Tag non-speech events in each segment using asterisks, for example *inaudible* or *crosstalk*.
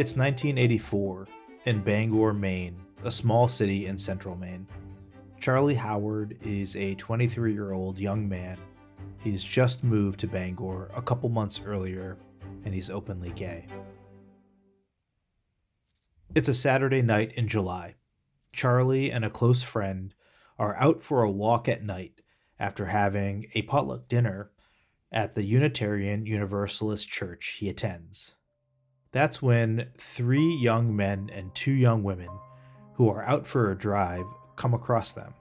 It's 1984 in Bangor, Maine, a small city in central Maine. Charlie Howard is a 23 year old young man. He's just moved to Bangor a couple months earlier, and he's openly gay. It's a Saturday night in July. Charlie and a close friend are out for a walk at night after having a potluck dinner at the Unitarian Universalist church he attends. That's when three young men and two young women who are out for a drive come across them.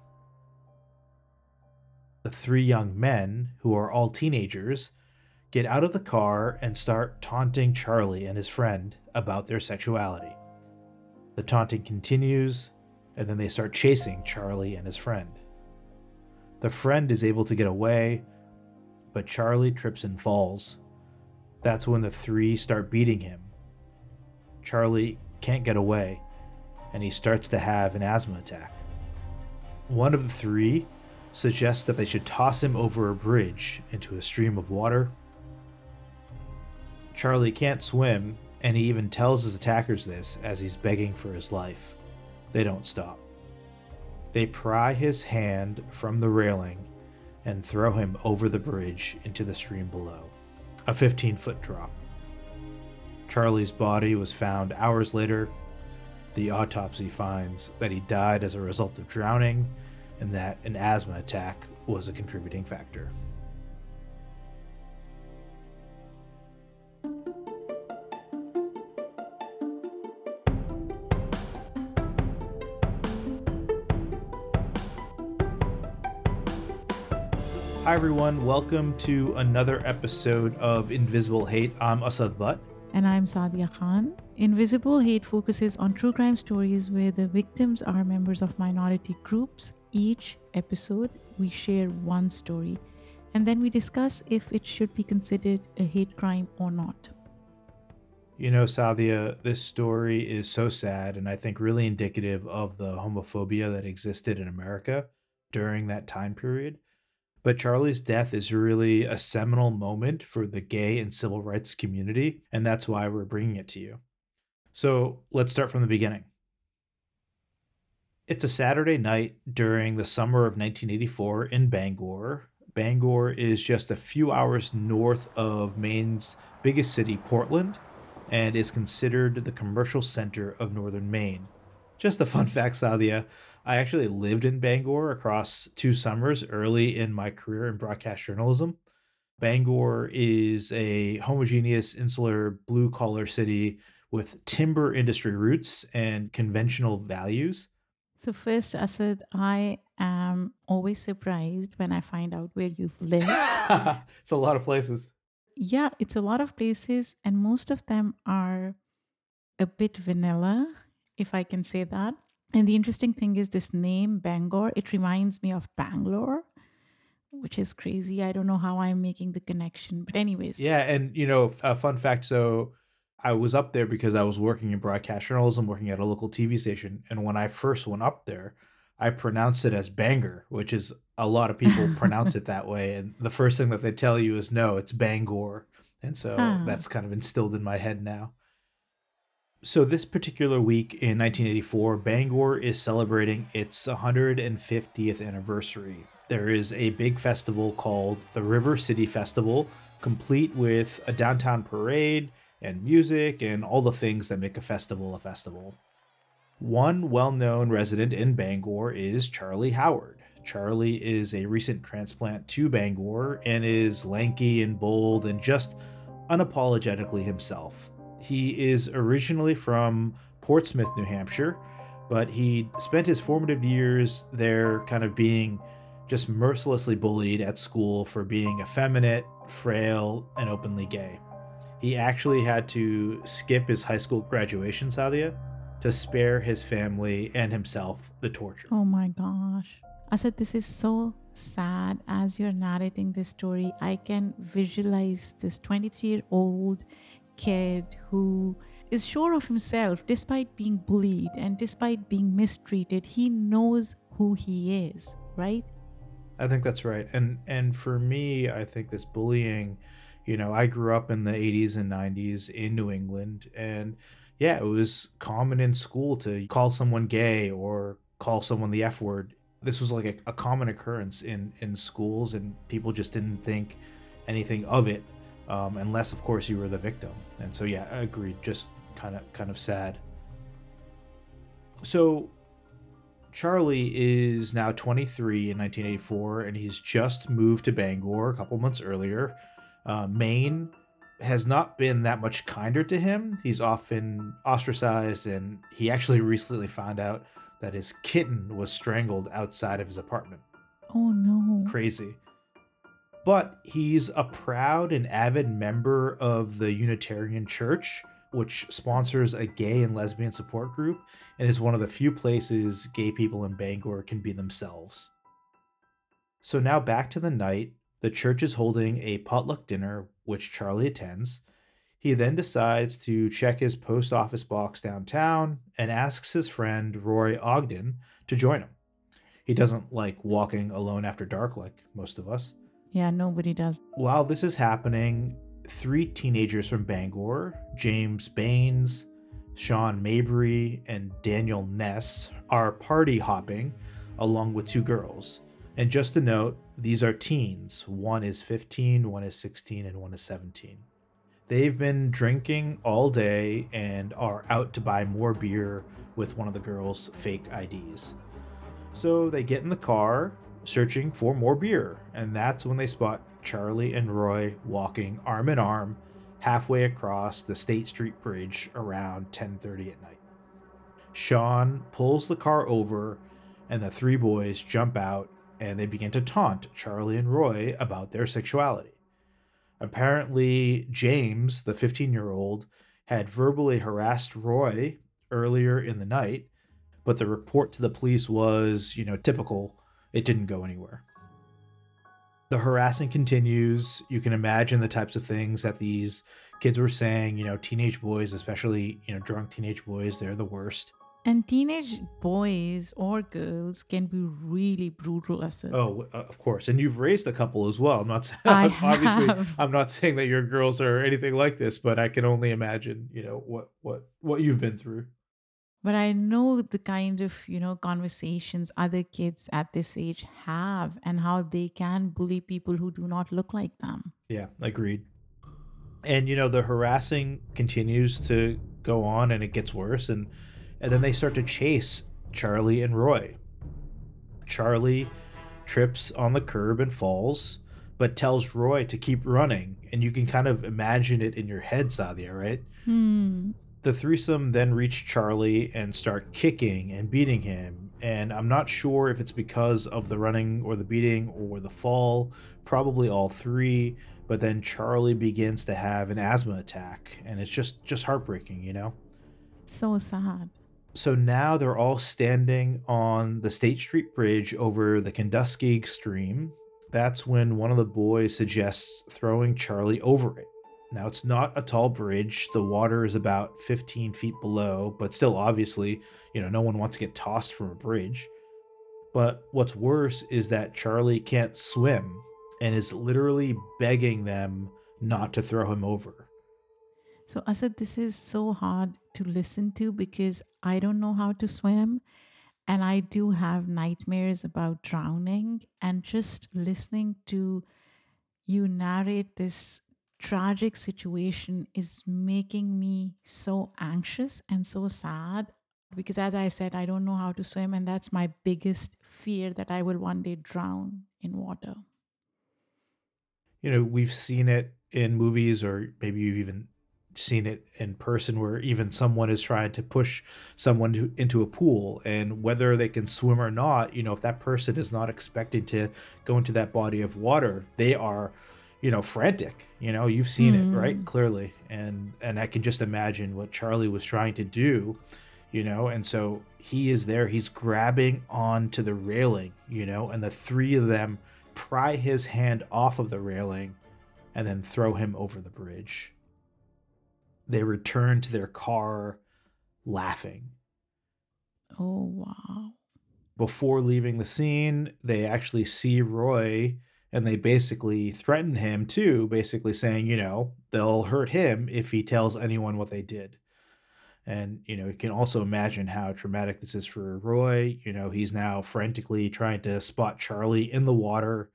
The three young men, who are all teenagers, get out of the car and start taunting Charlie and his friend about their sexuality. The taunting continues, and then they start chasing Charlie and his friend. The friend is able to get away, but Charlie trips and falls. That's when the three start beating him. Charlie can't get away, and he starts to have an asthma attack. One of the three suggests that they should toss him over a bridge into a stream of water. Charlie can't swim, and he even tells his attackers this as he's begging for his life. They don't stop. They pry his hand from the railing and throw him over the bridge into the stream below. A 15 foot drop. Charlie's body was found hours later. The autopsy finds that he died as a result of drowning and that an asthma attack was a contributing factor. Hi, everyone. Welcome to another episode of Invisible Hate. I'm Asad Butt. And I'm Saadia Khan. Invisible Hate focuses on true crime stories where the victims are members of minority groups. Each episode, we share one story and then we discuss if it should be considered a hate crime or not. You know, Saadia, this story is so sad and I think really indicative of the homophobia that existed in America during that time period. But Charlie's death is really a seminal moment for the gay and civil rights community, and that's why we're bringing it to you. So let's start from the beginning. It's a Saturday night during the summer of 1984 in Bangor. Bangor is just a few hours north of Maine's biggest city, Portland, and is considered the commercial center of northern Maine. Just a fun *laughs* fact, Saadia. I actually lived in Bangor across two summers early in my career in broadcast journalism. Bangor is a homogeneous, insular, blue collar city with timber industry roots and conventional values. So, first, Asad, I am always surprised when I find out where you've lived. *laughs* it's a lot of places. Yeah, it's a lot of places, and most of them are a bit vanilla, if I can say that. And the interesting thing is this name, Bangor, it reminds me of Bangalore, which is crazy. I don't know how I'm making the connection. But, anyways. Yeah. And, you know, a uh, fun fact so I was up there because I was working in broadcast journalism, working at a local TV station. And when I first went up there, I pronounced it as Bangor, which is a lot of people pronounce it *laughs* that way. And the first thing that they tell you is no, it's Bangor. And so huh. that's kind of instilled in my head now. So, this particular week in 1984, Bangor is celebrating its 150th anniversary. There is a big festival called the River City Festival, complete with a downtown parade and music and all the things that make a festival a festival. One well known resident in Bangor is Charlie Howard. Charlie is a recent transplant to Bangor and is lanky and bold and just unapologetically himself. He is originally from Portsmouth, New Hampshire, but he spent his formative years there kind of being just mercilessly bullied at school for being effeminate, frail, and openly gay. He actually had to skip his high school graduation, Saadia, to spare his family and himself the torture. Oh my gosh. Asad, this is so sad. As you're narrating this story, I can visualize this 23 year old kid who is sure of himself despite being bullied and despite being mistreated. He knows who he is, right? I think that's right. And and for me, I think this bullying, you know, I grew up in the 80s and 90s in New England and yeah, it was common in school to call someone gay or call someone the F word. This was like a, a common occurrence in in schools and people just didn't think anything of it um, unless of course you were the victim. And so yeah, I agreed. Just kind of kind of sad. So Charlie is now 23 in 1984, and he's just moved to Bangor a couple months earlier. Uh, Maine has not been that much kinder to him. He's often ostracized, and he actually recently found out that his kitten was strangled outside of his apartment. Oh no. Crazy. But he's a proud and avid member of the Unitarian Church which sponsors a gay and lesbian support group and is one of the few places gay people in Bangor can be themselves. So now back to the night, the church is holding a potluck dinner, which Charlie attends. He then decides to check his post office box downtown and asks his friend Roy Ogden to join him. He doesn't like walking alone after dark like most of us. Yeah, nobody does. While this is happening, three teenagers from Bangor, James Baines, Sean Mabry, and Daniel Ness, are party hopping along with two girls. And just a note, these are teens. One is 15, one is 16, and one is 17. They've been drinking all day and are out to buy more beer with one of the girls' fake IDs. So they get in the car, searching for more beer, and that's when they spot Charlie and Roy walking arm in arm halfway across the State Street Bridge around 10:30 at night. Sean pulls the car over and the three boys jump out and they begin to taunt Charlie and Roy about their sexuality. Apparently, James, the 15-year-old, had verbally harassed Roy earlier in the night, but the report to the police was, you know, typical. It didn't go anywhere the harassing continues. You can imagine the types of things that these kids were saying. You know, teenage boys, especially, you know, drunk teenage boys, they're the worst. And teenage boys or girls can be really brutal as Oh, uh, of course. And you've raised a couple as well. I'm not saying, *laughs* obviously have. I'm not saying that your girls are anything like this, but I can only imagine, you know, what what what you've been through but i know the kind of you know conversations other kids at this age have and how they can bully people who do not look like them. Yeah agreed. And you know the harassing continues to go on and it gets worse and and then they start to chase charlie and roy. Charlie trips on the curb and falls but tells roy to keep running. And you can kind of imagine it in your head Saadia right? Hmm the threesome then reach Charlie and start kicking and beating him. And I'm not sure if it's because of the running or the beating or the fall, probably all three. But then Charlie begins to have an asthma attack, and it's just just heartbreaking, you know. So sad. So now they're all standing on the State Street Bridge over the Kenduskeag stream. That's when one of the boys suggests throwing Charlie over it. Now, it's not a tall bridge. The water is about 15 feet below, but still, obviously, you know, no one wants to get tossed from a bridge. But what's worse is that Charlie can't swim and is literally begging them not to throw him over. So, Asad, this is so hard to listen to because I don't know how to swim. And I do have nightmares about drowning. And just listening to you narrate this tragic situation is making me so anxious and so sad because as i said i don't know how to swim and that's my biggest fear that i will one day drown in water. You know we've seen it in movies or maybe you've even seen it in person where even someone is trying to push someone to, into a pool and whether they can swim or not you know if that person is not expecting to go into that body of water they are you know, frantic. You know, you've seen Mm. it, right? Clearly. And and I can just imagine what Charlie was trying to do, you know, and so he is there, he's grabbing onto the railing, you know, and the three of them pry his hand off of the railing and then throw him over the bridge. They return to their car laughing. Oh, wow. Before leaving the scene, they actually see Roy and they basically threaten him too, basically saying, you know, they'll hurt him if he tells anyone what they did. And, you know, you can also imagine how traumatic this is for Roy. You know, he's now frantically trying to spot Charlie in the water,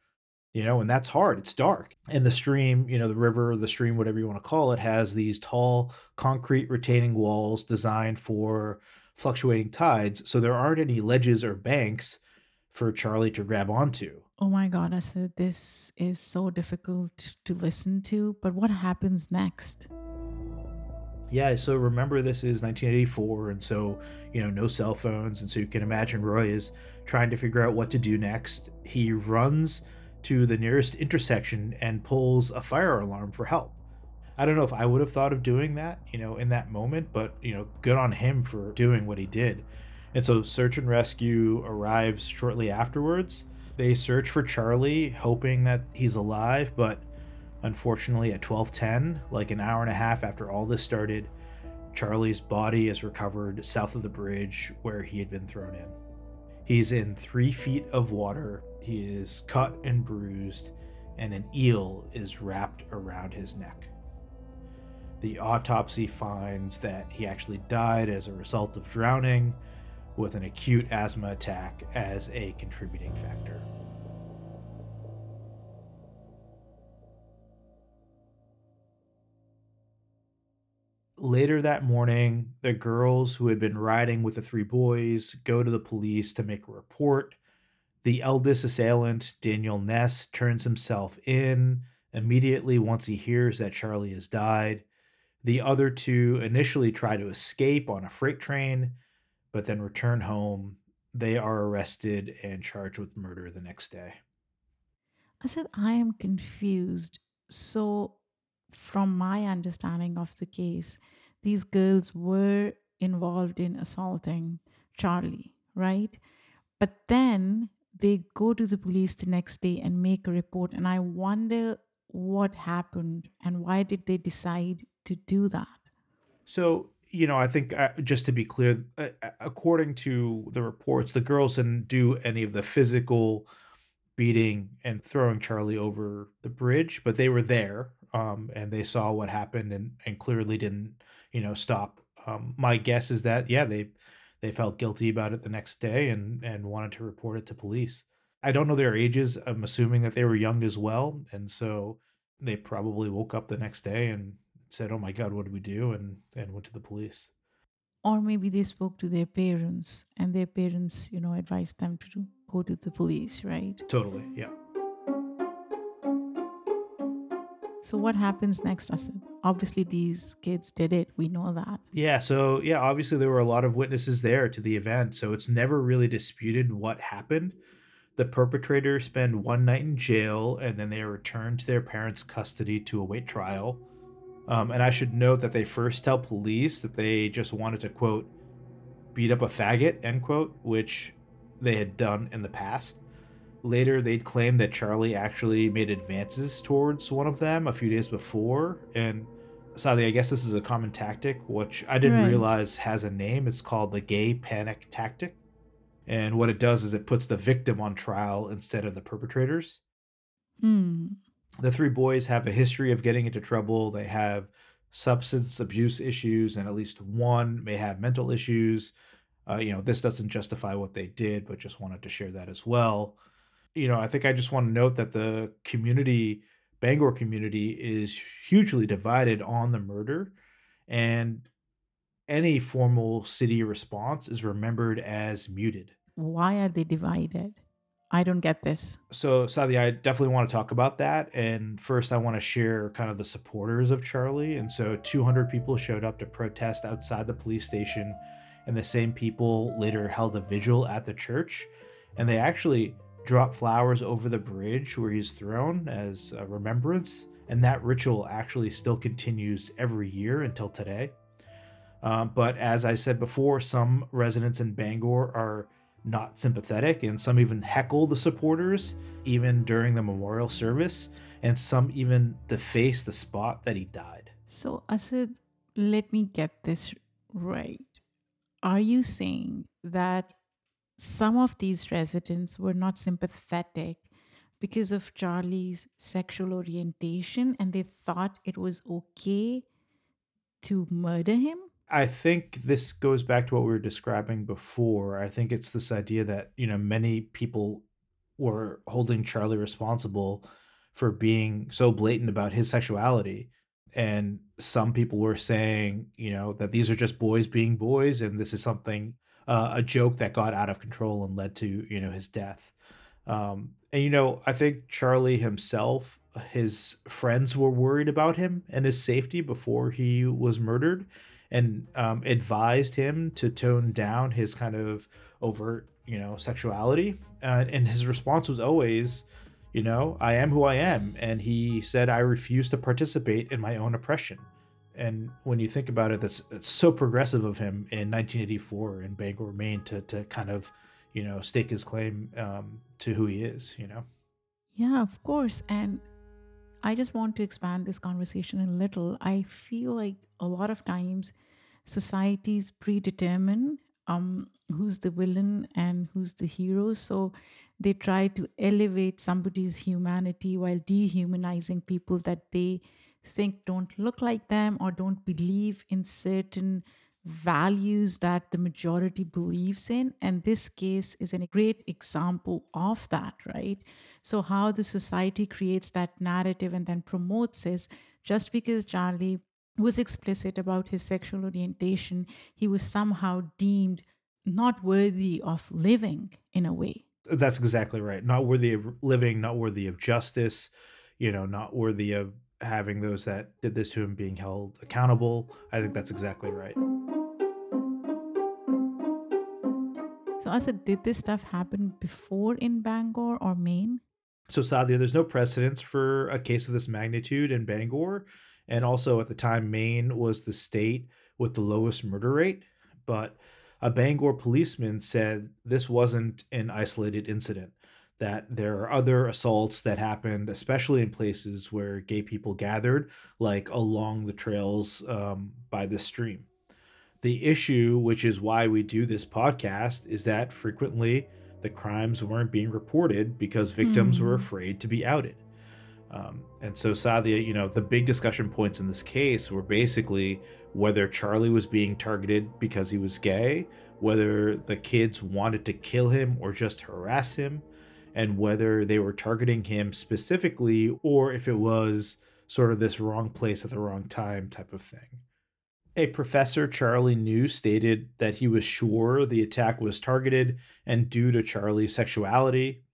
you know, and that's hard. It's dark. And the stream, you know, the river, the stream, whatever you want to call it, has these tall concrete retaining walls designed for fluctuating tides. So there aren't any ledges or banks for Charlie to grab onto. Oh my God, Asad this is so difficult to listen to, but what happens next? Yeah, so remember this is 1984, and so, you know, no cell phones. And so you can imagine Roy is trying to figure out what to do next. He runs to the nearest intersection and pulls a fire alarm for help. I don't know if I would have thought of doing that, you know, in that moment, but, you know, good on him for doing what he did. And so search and rescue arrives shortly afterwards. They search for Charlie, hoping that he's alive, but Unfortunately, at 12:10, like an hour and a half after all this started, Charlie's body is recovered south of the bridge where he had been thrown in. He's in three feet of water. He is cut and bruised, and an eel is wrapped around his neck. The autopsy finds that he actually died as a result of drowning, with an acute asthma attack as a contributing factor. Later that morning, the girls who had been riding with the three boys go to the police to make a report. The eldest assailant, Daniel Ness, turns himself in immediately once he hears that Charlie has died. The other two initially try to escape on a freight train, but then return home. They are arrested and charged with murder the next day. Asad, I am confused. So, from my understanding of the case, these girls were involved in assaulting Charlie, right? But then they go to the police the next day and make a report. And I wonder what happened and why did they decide to do that? So, you know, I think uh, just to be clear, uh, uh, according to the reports, the girls didn't do any of the physical beating and throwing Charlie over the bridge, but they were there um, and they saw what happened and, and clearly didn't, you know, stop. Um, my guess is that yeah, they they felt guilty about it the next day and and wanted to report it to police. I don't know their ages. I'm assuming that they were young as well, and so they probably woke up the next day and said, "Oh my God, what did we do?" and and went to the police. Or maybe they spoke to their parents and their parents, you know, advised them to do- go to the police, right? Totally, yeah. So, what happens next, Asad? Obviously, these kids did it. We know that. Yeah, so yeah, obviously there were a lot of witnesses there to the event, so it's never really disputed what happened. The perpetrators spend one night in jail and then they are returned to their parents' custody to await trial. Um, and I should note that they first tell police that they just wanted to, quote, beat up a faggot, end quote, which they had done in the past. Later, they'd claim that Charlie actually made advances towards one of them a few days before. And sadly, I guess this is a common tactic, which I didn't Right. realize has a name. It's called the gay panic tactic. And what it does is it puts the victim on trial instead of the perpetrators Hmm. The three boys have a history of getting into trouble. They have substance abuse issues, and at least one may have mental issues. Uh, you know, this doesn't justify what they did, but just wanted to share that as well. You know, I think I just want to note that the community, Bangor community, is hugely divided on the murder, and any formal city response is remembered as muted. Why are they divided? I don't get this. So, Saadia, I definitely want to talk about that. And first, I want to share kind of the supporters of Charlie. And so, 200 people showed up to protest outside the police station, and the same people later held a vigil at the church. And they actually dropped flowers over the bridge where he's thrown as a remembrance. And that ritual actually still continues every year until today. Um, but as I said before, some residents in Bangor are not sympathetic, and some even heckle the supporters, even during the memorial service, and some even deface the spot that he died. So, Asad, let me get this right. Are you saying that some of these residents were not sympathetic because of Charlie's sexual orientation and they thought it was okay to murder him? I think this goes back to what we were describing before. I think it's this idea that, you know, many people were holding Charlie responsible for being so blatant about his sexuality. And some people were saying, you know, that these are just boys being boys and this is something, uh, a joke that got out of control and led to, you know, his death. Um, and, you know, I think Charlie himself, his friends were worried about him and his safety before he was murdered and um, advised him to tone down his kind of overt, you know, sexuality. Uh, and his response was always, you know, I am who I am. And he said, I refuse to participate in my own oppression. And when you think about it, that's, that's so progressive of him in 1984 in Bangor, Maine, to, to kind of, you know, stake his claim um, to who he is, you know? Yeah, of course. And I just want to expand this conversation a little. I feel like a lot of times societies predetermine um, who's the villain and who's the hero. So they try to elevate somebody's humanity while dehumanizing people that they think don't look like them or don't believe in certain values that the majority believes in. And this case is a great example of that, right? So, how the society creates that narrative and then promotes is just because Charlie was explicit about his sexual orientation, he was somehow deemed not worthy of living in a way. That's exactly right. Not worthy of living, not worthy of justice, you know, not worthy of having those that did this to him being held accountable. I think that's exactly right. So, Asad, did this stuff happen before in Bangor or Maine? So, sadly, there's no precedence for a case of this magnitude in Bangor. And also at the time, Maine was the state with the lowest murder rate. But a Bangor policeman said this wasn't an isolated incident, that there are other assaults that happened, especially in places where gay people gathered, like along the trails um, by the stream. The issue, which is why we do this podcast, is that frequently the crimes weren't being reported because victims mm. were hmm. afraid to be outed. Um, and so sadly, you know, the big discussion points in this case were basically whether Charlie was being targeted because he was gay, whether the kids wanted to kill him or just harass him, and whether they were targeting him specifically or if it was sort of this wrong place at the wrong time type of thing. A professor Charlie knew stated that he was sure the attack was targeted and due to Charlie's sexuality,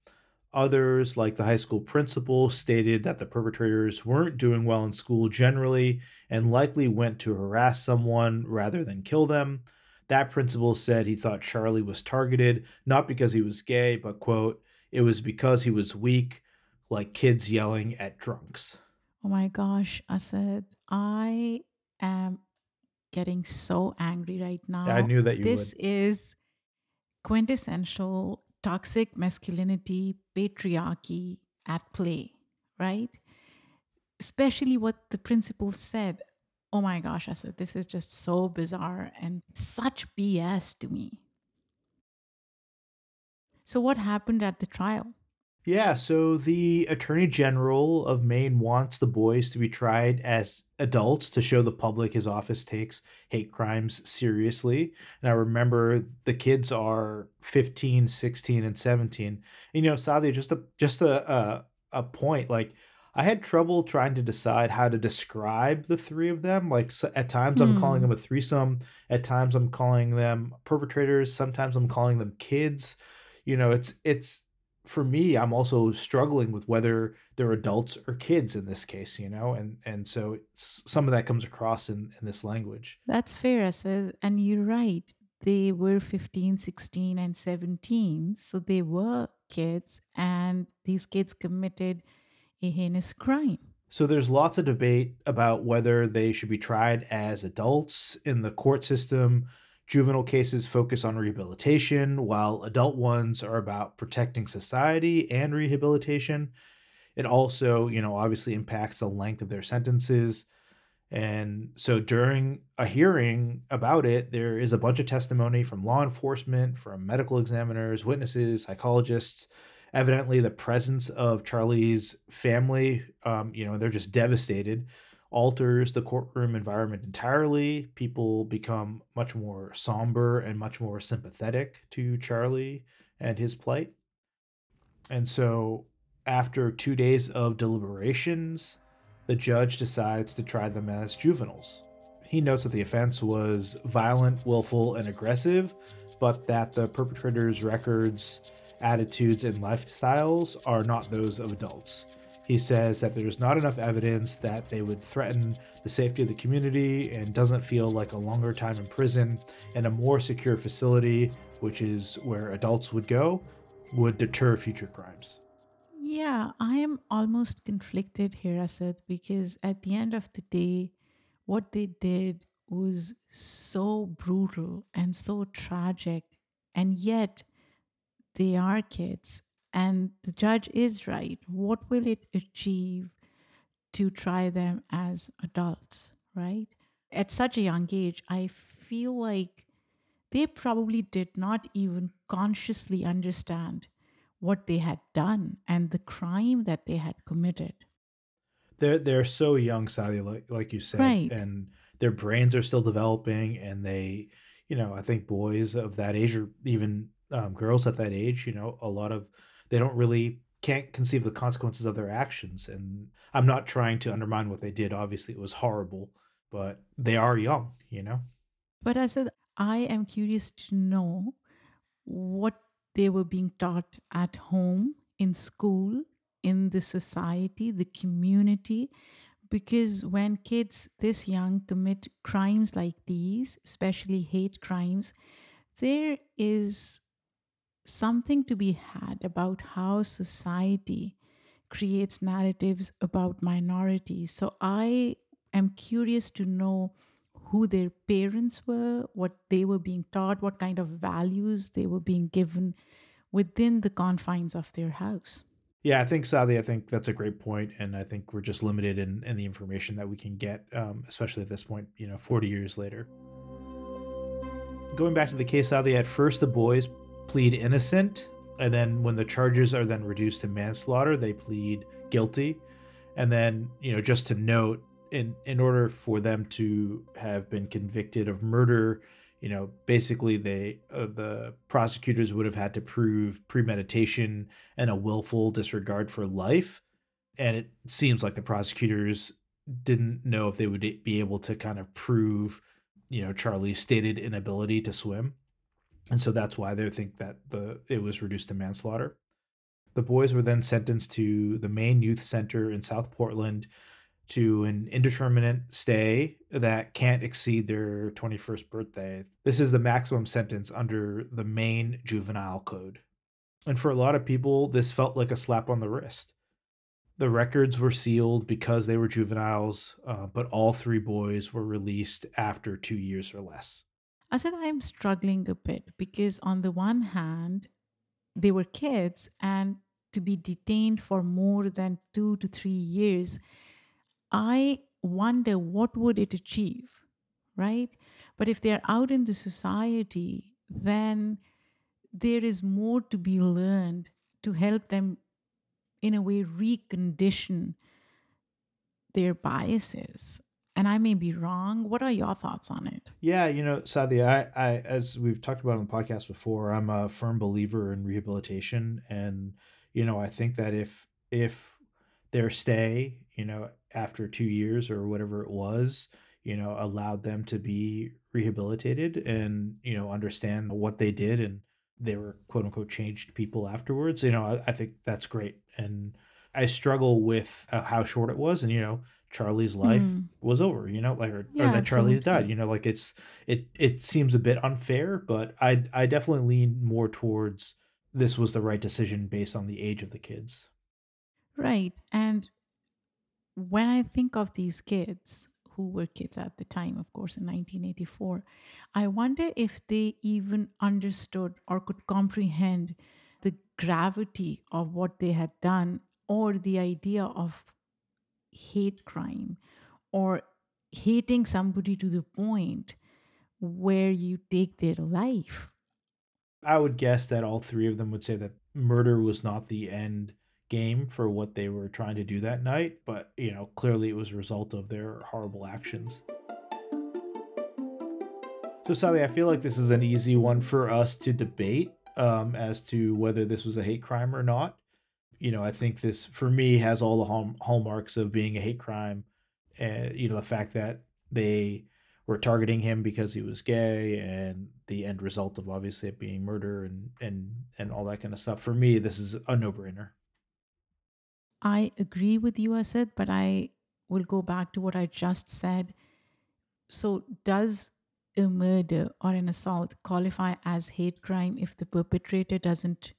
Others, like the high school principal, stated that the perpetrators weren't doing well in school generally and likely went to harass someone rather than kill them. That principal said he thought Charlie was targeted not because he was gay, but, quote, it was because he was weak, like kids yelling at drunks. Oh my gosh, I said, I am getting so angry right now. I knew that you this would. is quintessential toxic masculinity, patriarchy at play, right? Especially what the principal said. Oh my gosh, Asad, this is just so bizarre and such BS to me. So, what happened at the trial? Yeah, so the Attorney General of Maine wants the boys to be tried as adults to show the public his office takes hate crimes seriously. And I remember the kids are 15, 16, and 17. And, you know, sadly, just a just a, a a point like I had trouble trying to decide how to describe the three of them. Like so at times I'm calling hmm. them a threesome, at times I'm calling them perpetrators, sometimes I'm calling them kids. You know, it's it's for me, I'm also struggling with whether they're adults or kids in this case, you know, and and so some of that comes across in in this language. That's fair, Asad. and you're right. They were 15, 16, and 17, so they were kids, and these kids committed a heinous crime. So there's lots of debate about whether they should be tried as adults in the court system. Juvenile cases focus on rehabilitation, while adult ones are about protecting society and rehabilitation. It also, you know, obviously impacts the length of their sentences. And so during a hearing about it, there is a bunch of testimony from law enforcement, from medical examiners, witnesses, psychologists. Evidently, the presence of Charlie's family, um, you know, they're just devastated, alters the courtroom environment entirely. People become much more somber and much more sympathetic to Charlie and his plight. And so, after two days of deliberations, the judge decides to try them as juveniles. He notes that the offense was violent, willful, and aggressive, but that the perpetrator's records, attitudes, and lifestyles are not those of adults. He says that there's not enough evidence that they would threaten the safety of the community and doesn't feel like a longer time in prison and a more secure facility, which is where adults would go, would deter future crimes. Yeah, I am almost conflicted here, Asad, because at the end of the day, what they did was so brutal and so tragic, and yet they are kids. And the judge is right. What will it achieve to try them as adults, right? At such a young age, I feel like they probably did not even consciously understand what they had done and the crime that they had committed. They're they're so young, Sally, like like you said, Right. and their brains are still developing, and they, you know, I think boys of that age or even um, girls at that age, you know, a lot of they don't really can't conceive the consequences of their actions, and I'm not trying to undermine what they did. Obviously, it was horrible, but they are young, you know. But Asad, I am curious to know what they were being taught at home, in school, in the society, the community. Because when kids this young commit crimes like these, especially hate crimes, there is something to be had about how society creates narratives about minorities. So I am curious to know who their parents were, what they were being taught, what kind of values they were being given within the confines of their house. Yeah, I think Sally, I think that's a great point, and I think we're just limited in, in the information that we can get, um, especially at this point, you know, 40 years later. Going back to the case, Sally, at first the boys plead innocent, and then when the charges are then reduced to manslaughter, they plead guilty. And then, you know, just to note, in in order for them to have been convicted of murder, you know, basically they uh, the prosecutors would have had to prove premeditation and a willful disregard for life, and it seems like the prosecutors didn't know if they would be able to kind of prove, you know, Charlie's stated inability to swim, and so that's why they think that the it was reduced to manslaughter. The boys were then sentenced to the Maine youth center in South Portland to an indeterminate stay that can't exceed their 21st birthday. This is the maximum sentence under the Maine juvenile code. And for a lot of people, this felt like a slap on the wrist. The records were sealed because they were juveniles, uh, but all three boys were released after two years or less. Asad I'm struggling a bit because, on the one hand, they were kids, and to be detained for more than two to three years, I wonder what would it achieve, right? But if they're out in the society, then there is more to be learned to help them, in a way, recondition their biases. And I may be wrong. What are your thoughts on it? Yeah, you know, Saadia, I, I, as we've talked about on the podcast before, I'm a firm believer in rehabilitation, and you know, I think that if if their stay, you know, after two years or whatever it was, you know, allowed them to be rehabilitated and you know understand what they did, and they were quote unquote changed people afterwards. You know, I, I think that's great, and I struggle with uh, how short it was, and you know, Charlie's life Mm. was over. You know, like or, or Yeah, that Charlie's died. You know, like it's it it seems a bit unfair, but I I definitely lean more towards this was the right decision based on the age of the kids. Right. And when I think of these kids, who were kids at the time, of course, in 1984, I wonder if they even understood or could comprehend the gravity of what they had done or the idea of hate crime or hating somebody to the point where you take their life. I would guess that all three of them would say that murder was not the end game for what they were trying to do that night, but you know, clearly it was a result of their horrible actions. So Sally, I feel like this is an easy one for us to debate um, as to whether this was a hate crime or not. You know, I think this for me has all the hallmarks of being a hate crime. And you know, the fact that they were targeting him because he was gay and the end result of obviously it being murder and and and all that kind of stuff for me this is a no-brainer I agree with you, Asad, but I will go back to what I just said. So, does a murder or an assault qualify as hate crime if the perpetrator doesn't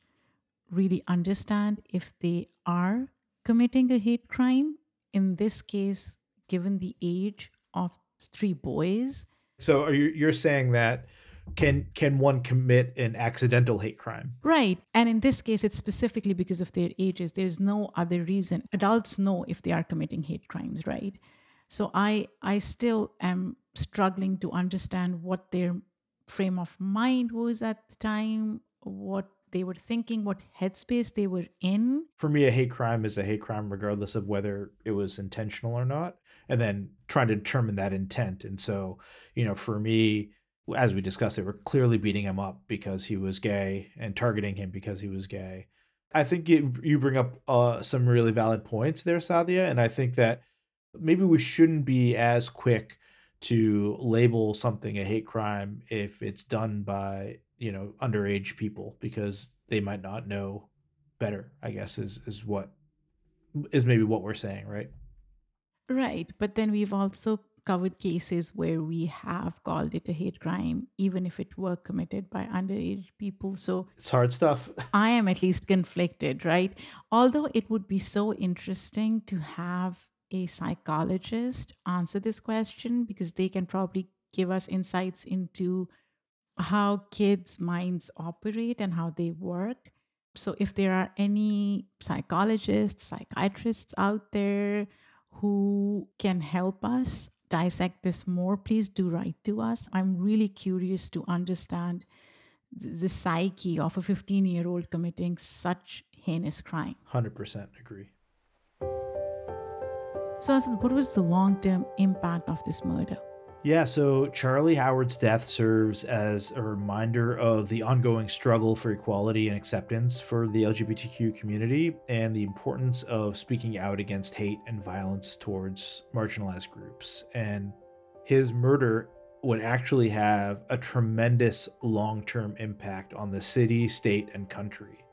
really understand if they are committing a hate crime? In this case, given the age of three boys. So, are you you're saying that can can one commit an accidental hate crime? Right. And in this case it's specifically because of their ages. There's no other reason. Adults know if they are committing hate crimes right? So i i still am struggling to understand what their frame of mind was at the time what they were thinking what headspace they were in for me a hate crime is a hate crime regardless of whether it was intentional or not and then trying to determine that intent and so you know for me as we discussed, they were clearly beating him up because he was gay and targeting him because he was gay. I think you, you bring up uh, some really valid points there, Saadia, and I think that maybe we shouldn't be as quick to label something a hate crime if it's done by you know underage people because they might not know better. I guess is is what is maybe what we're saying, right? Right, but then we've also covered cases where we have called it a hate crime, even if it were committed by underage people. So it's hard stuff. *laughs* I am at least conflicted, right? Although it would be so interesting to have a psychologist answer this question because they can probably give us insights into how kids' minds operate and how they work. So, if there are any psychologists, psychiatrists out there who can help us dissect this more, please do write to us. I'm really curious to understand the psyche of a 15 year old committing such heinous crime. 100% agree. So, what was the long term impact of this murder? Yeah, so Charlie Howard's death serves as a reminder of the ongoing struggle for equality and acceptance for the LGBTQ community and the importance of speaking out against hate and violence towards marginalized groups. And his murder would actually have a tremendous long term impact on the city, state, and country.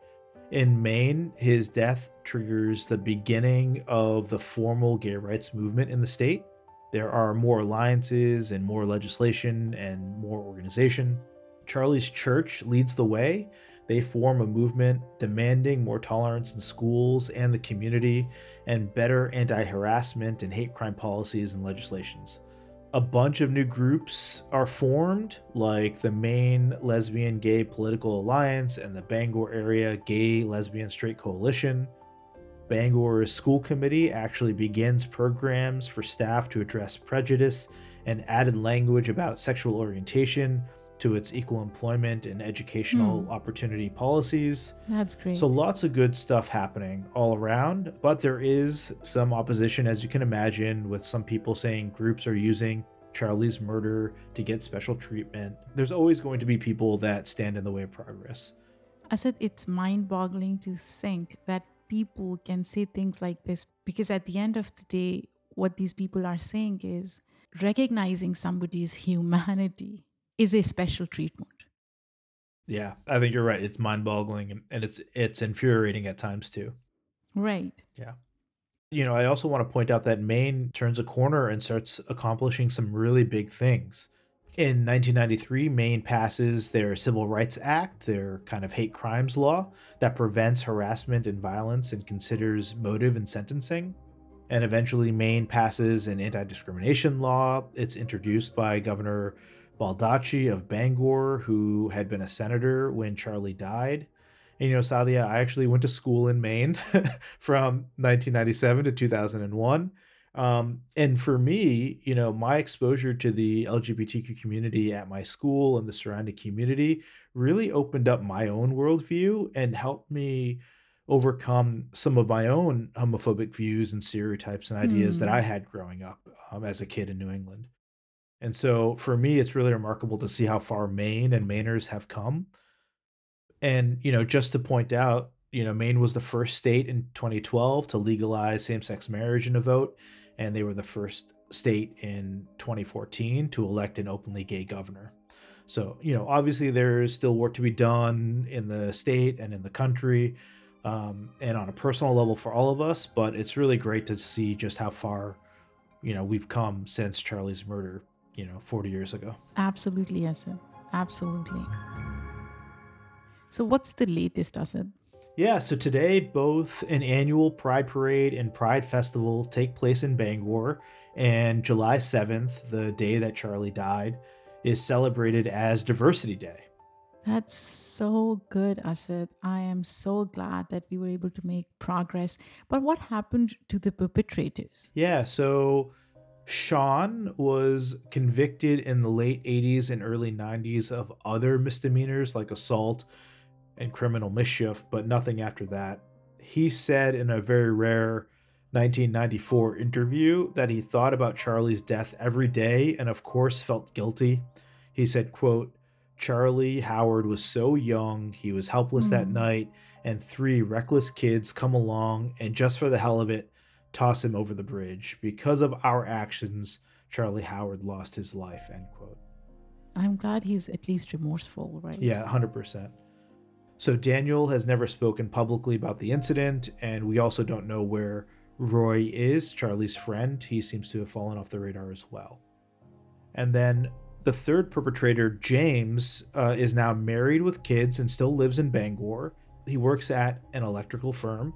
In Maine, his death triggers the beginning of the formal gay rights movement in the state there are more alliances and more legislation and more organization. Charlie's church leads the way. They form a movement demanding more tolerance in schools and the community and better anti harassment and hate crime policies and legislations. A bunch of new groups are formed, like the Maine Lesbian Gay Political Alliance and the Bangor Area Gay Lesbian Straight Coalition. Bangor's school committee actually begins programs for staff to address prejudice and added language about sexual orientation to its equal employment and educational mm. opportunity policies. That's great. So lots of good stuff happening all around, but there is some opposition as you can imagine with some people saying groups are using Charlie's murder to get special treatment. There's always going to be people that stand in the way of progress. Asad it's mind-boggling to think that people can say things like this because at the end of the day, what these people are saying is recognizing somebody's humanity *laughs* is a special treatment. Yeah, I think you're right. It's mind-boggling and it's it's infuriating at times too. Right. Yeah. You know, I also want to point out that Maine turns a corner and starts accomplishing some really big things. In 1993, Maine passes their Civil Rights Act, their kind of hate crimes law that prevents harassment and violence and considers motive in sentencing. And eventually, Maine passes an anti discrimination law. It's introduced by Governor Baldacci of Bangor, who had been a senator when Charlie died. And, you know, Saadia, I actually went to school in Maine *laughs* from 1997 to 2001. Um, and for me, you know, my exposure to the LGBTQ community at my school and the surrounding community really opened up my own worldview and helped me overcome some of my own homophobic views and stereotypes and ideas that I Hmm. had growing up um, as a kid in New England. And so for me, it's really remarkable to see how far Maine and Mainers have come. And, you know, just to point out, you know, Maine was the first state in 2012 to legalize same sex marriage in a vote. And they were the first state in 2014 to elect an openly gay governor. So, you know, obviously there's still work to be done in the state and in the country um, and on a personal level for all of us. But it's really great to see just how far, you know, we've come since Charlie's murder, you know, 40 years ago. Absolutely, Asad. Absolutely. So, what's the latest, Asad? Yeah, so today both an annual Pride Parade and Pride Festival take place in Bangor, and July 7th, the day that Charlie died, is celebrated as Diversity Day. That's so good, Asad. I am so glad that we were able to make progress. But what happened to the perpetrators? Yeah, so Sean was convicted in the late 80s and early 90s of other misdemeanors like assault and criminal mischief, but nothing after that. He said in a very rare 1994 interview that he thought about Charlie's death every day and of course felt guilty. He said, quote, Charlie Howard was so young, he was helpless that Hmm. night, and three reckless kids come along and just for the hell of it, toss him over the bridge. Because of our actions, Charlie Howard lost his life, end quote. I'm glad he's at least remorseful, right? Yeah, 100%. So Daniel has never spoken publicly about the incident, and we also don't know where Roy is, Charlie's friend. He seems to have fallen off the radar as well. And then the third perpetrator, James, uh, is now married with kids and still lives in Bangor. He works at an electrical firm.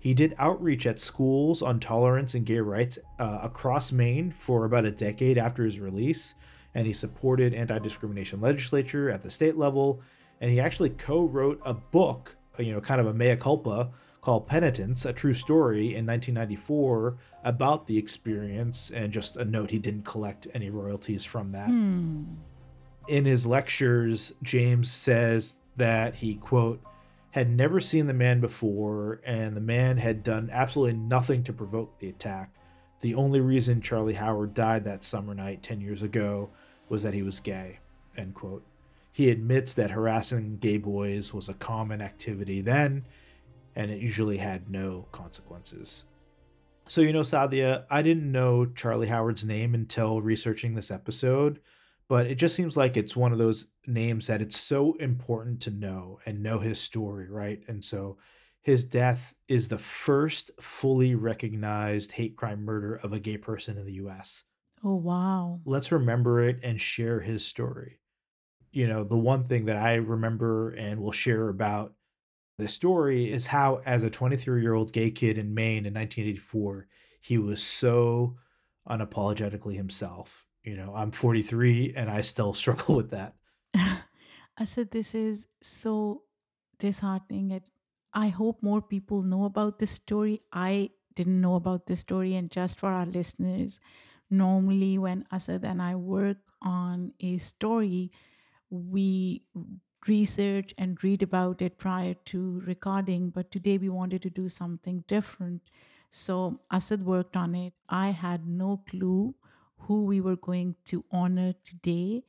He did outreach at schools on tolerance and gay rights uh, across Maine for about a decade after his release, and he supported anti discrimination legislature at the state level. And he actually co wrote a book, you know, kind of a mea culpa called Penitence, a true story in 1994 about the experience. And just a note, he didn't collect any royalties from that Hmm. in his lectures, James says that he, quote, had never seen the man before, and the man had done absolutely nothing to provoke the attack. The only reason Charlie Howard died that summer night 10 years ago was that he was gay, end quote. He admits that harassing gay boys was a common activity then, and it usually had no consequences. So, you know, Saadia, I didn't know Charlie Howard's name until researching this episode but it just seems like it's one of those names that it's so important to know and know his story, right? And so his death is the first fully recognized hate crime murder of a gay person in the US. Oh, wow. Let's remember it and share his story. You know, the one thing that I remember and will share about this story is how, as a 23 year old gay kid in Maine in 1984, he was so unapologetically himself. You know, I'm 43 and I still *laughs* struggle with that. *laughs* I said this is so disheartening. I hope more people know about this story. I didn't know about this story, and just for our listeners, normally when Asad and I work on a story, we research and read about it prior to recording. But today we wanted to do something different. So Asad worked on it. I had no clue who we were going to honor today.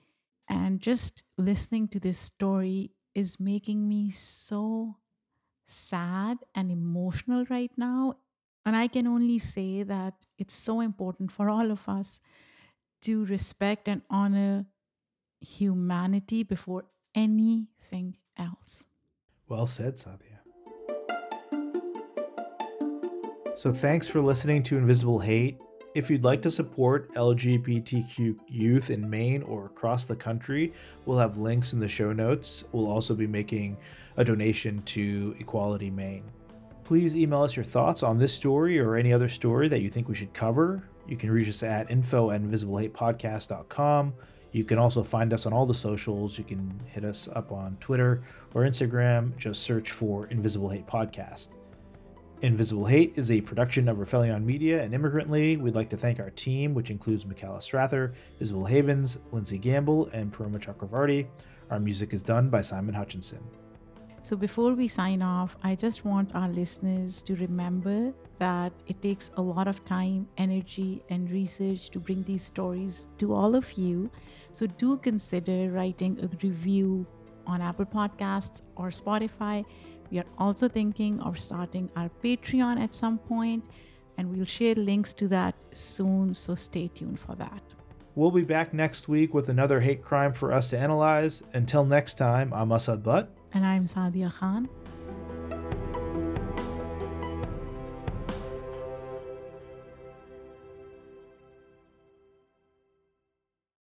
And just listening to this story is making me so sad and emotional right now. And I can only say that it's so important for all of us to respect and honor humanity before anything else. Well said, Saadia. So thanks for listening to Invisible Hate. If you'd like to support LGBTQ youth in Maine or across the country, we'll have links in the show notes. We'll also be making a donation to Equality Maine. Please email us your thoughts on this story or any other story that you think we should cover. You can reach us at info at invisiblehatepodcast.com. You can also find us on all the socials. You can hit us up on Twitter or Instagram. Just search for Invisible Hate Podcast. Invisible Hate is a production of Rifelion Media and Immigrantly. We'd like to thank our team, which includes Michaela Strather, Isabel Havens, Lindsay Gamble, and Paroma Chakravarti. Our music is done by Simon Hutchinson. So, before we sign off, I just want our listeners to remember that it takes a lot of time, energy, and research to bring these stories to all of you. So, do consider writing a review on Apple Podcasts or Spotify we are also thinking of starting our Patreon at some point, and we'll share links to that soon, so stay tuned for that. We'll be back next week with another hate crime for us to analyze. Until next time, I'm Asad Butt. And I'm Saadia Khan.